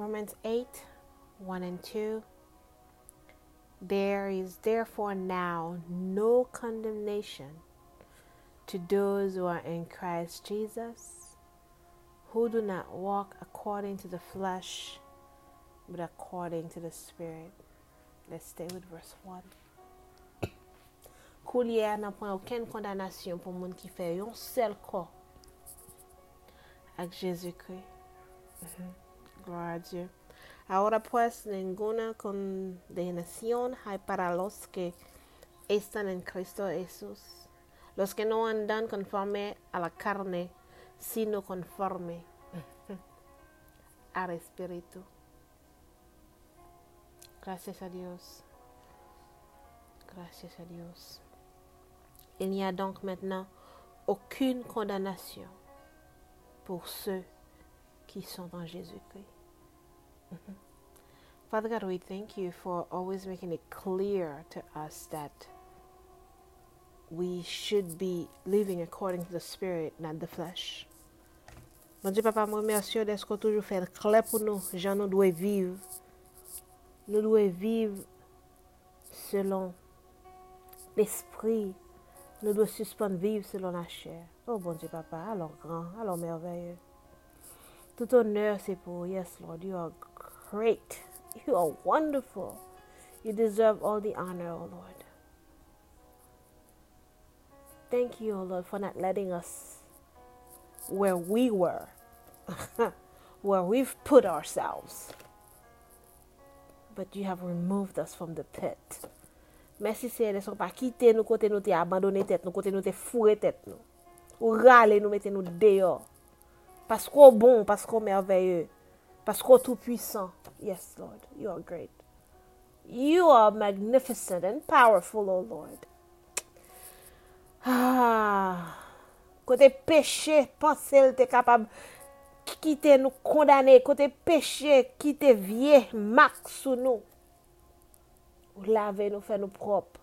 Romans 8 1 and 2. There is therefore now no condemnation to those who are in Christ Jesus, who do not walk according to the flesh, but according to the Spirit. Let's stay with verse 1. Kou liye nan pon auken kondanasyon pou moun ki fe yon sel ko ak Jezu kri. Gloria a Dieu. Ahora pues ninguna condenación hay para los que están en Cristo Jesús, los que no andan conforme a la carne, sino conforme al Espíritu. Gracias a Dios. Gracias a Dios. Il n'y a donc maintenant aucune condamnation pour ceux qui sont en Jésus-Christ. Mm-hmm. Father God, we thank you for always making it clear to us that we should be living according to the Spirit, not the flesh. Mon Dieu, Papa, moi, merci d'être toujours fait clair pour nous, gens nous devons vivre. Nous devons vivre selon l'esprit. Nous devons suspendre vivre selon la chair. Oh, bon Dieu, Papa, alors grand, alors merveilleux. Honneur, c'est pour Yes, Lord, you are great. You are wonderful. You deserve all the honor, O oh Lord. Thank you, O oh Lord, for not letting us where we were, where we've put ourselves. But you have removed us from the pit. Merci Seigneur, ne sont pas quittés nous côté nous t'es abandonné tête nous côté nous t'es fourré tête nous. Ou râler nous mettez nous dehors. Parce qu'on bon, parce qu'on merveilleux, parce qu'on tout puissant. Yes, Lord, you are great. You are magnificent and powerful, O Lord. Ah, côté péché, pensez t'es capable quitter nous condamner, côté péché, quitter vieux marque sous nous. Laver nous, faire nous propres.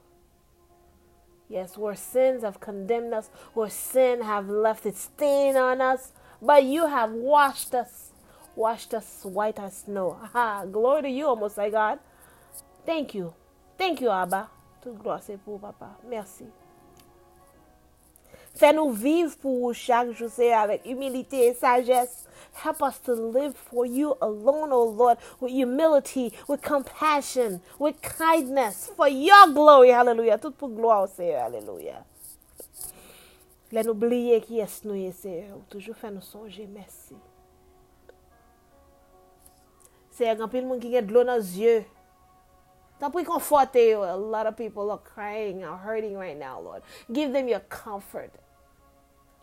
Yes, where sins have condemned us, where sin have left its stain on us, but you have washed us, washed us white as snow. Ah, glory to you, Most High God. Thank you. Thank you, Abba. Toute gloire pour Papa. Merci. Fais-nous vivre pour chaque jour avec humilité et sagesse. Help us to live for you alone, O oh Lord, with humility, with compassion, with kindness, for your glory. Hallelujah. Tout pour gloire Seigneur. Hallelujah. Lè nou bliye ki es nou ye Seigneur. Toujou fè nou sonje. Merci. Seigneur, gampil moun ki get glou nan zye. Tan pou y konforte yo. A lot of people are crying, are hurting right now, Lord. Give them your comfort.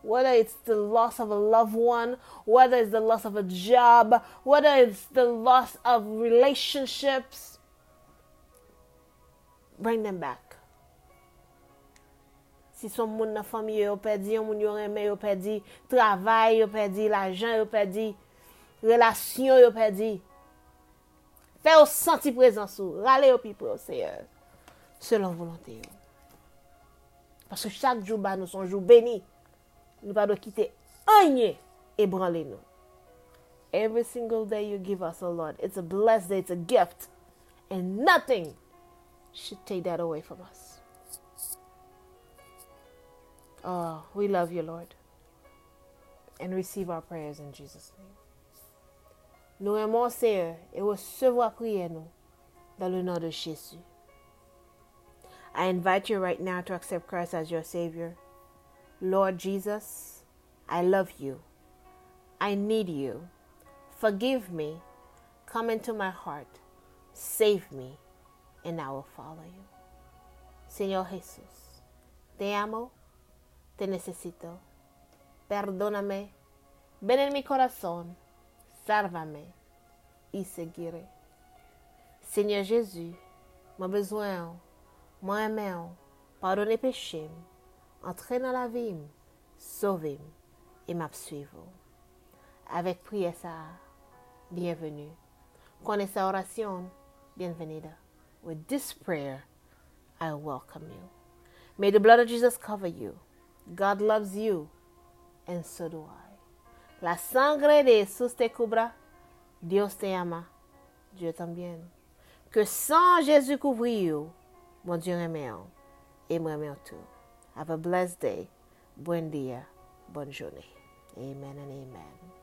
whether it's the loss of a loved one, whether it's the loss of a job, whether it's the loss of relationships, bring them back. si son moun nan famye yo pedi, yon moun yo reme yo pedi, travay yo pedi, lajan yo pedi, relasyon yo pedi. Fè yo senti prezansou, rale yo pi pro seye, selon volante yo. Paske chak jou ba nou son jou beni, nou pa do kite anye e branle nou. Every single day you give us, oh Lord, it's a blessed day, it's a gift, and nothing should take that away from us. Oh, we love you, Lord. And receive our prayers in Jesus' name. Nous aimons Seigneur et recevoir prière nous dans le nom de Jésus. I invite you right now to accept Christ as your Savior. Lord Jesus, I love you. I need you. Forgive me. Come into my heart. Save me, and I will follow you. Señor Jesús, te amo, te necesito. Perdóname. Ven en mi corazón. Sálvame y seguiré. Seigneur Jésus, mon besoin, mon aimant, pardonnez péché. Entrez dans la vie, sauvez et m'absuivez. Avec prière ça, bienvenue. Con sa oración, bienvenida. With this prayer, I welcome you. May the blood of Jesus cover you. God loves you, and so do I. La sangre de Jesús te cubra, Dios te ama, Dieu tambien. Ke san Jésus kouvri you, mon Dieu reme an, et moi reme an tou. Have a blessed day, buen dia, bonne journée. Amen and amen.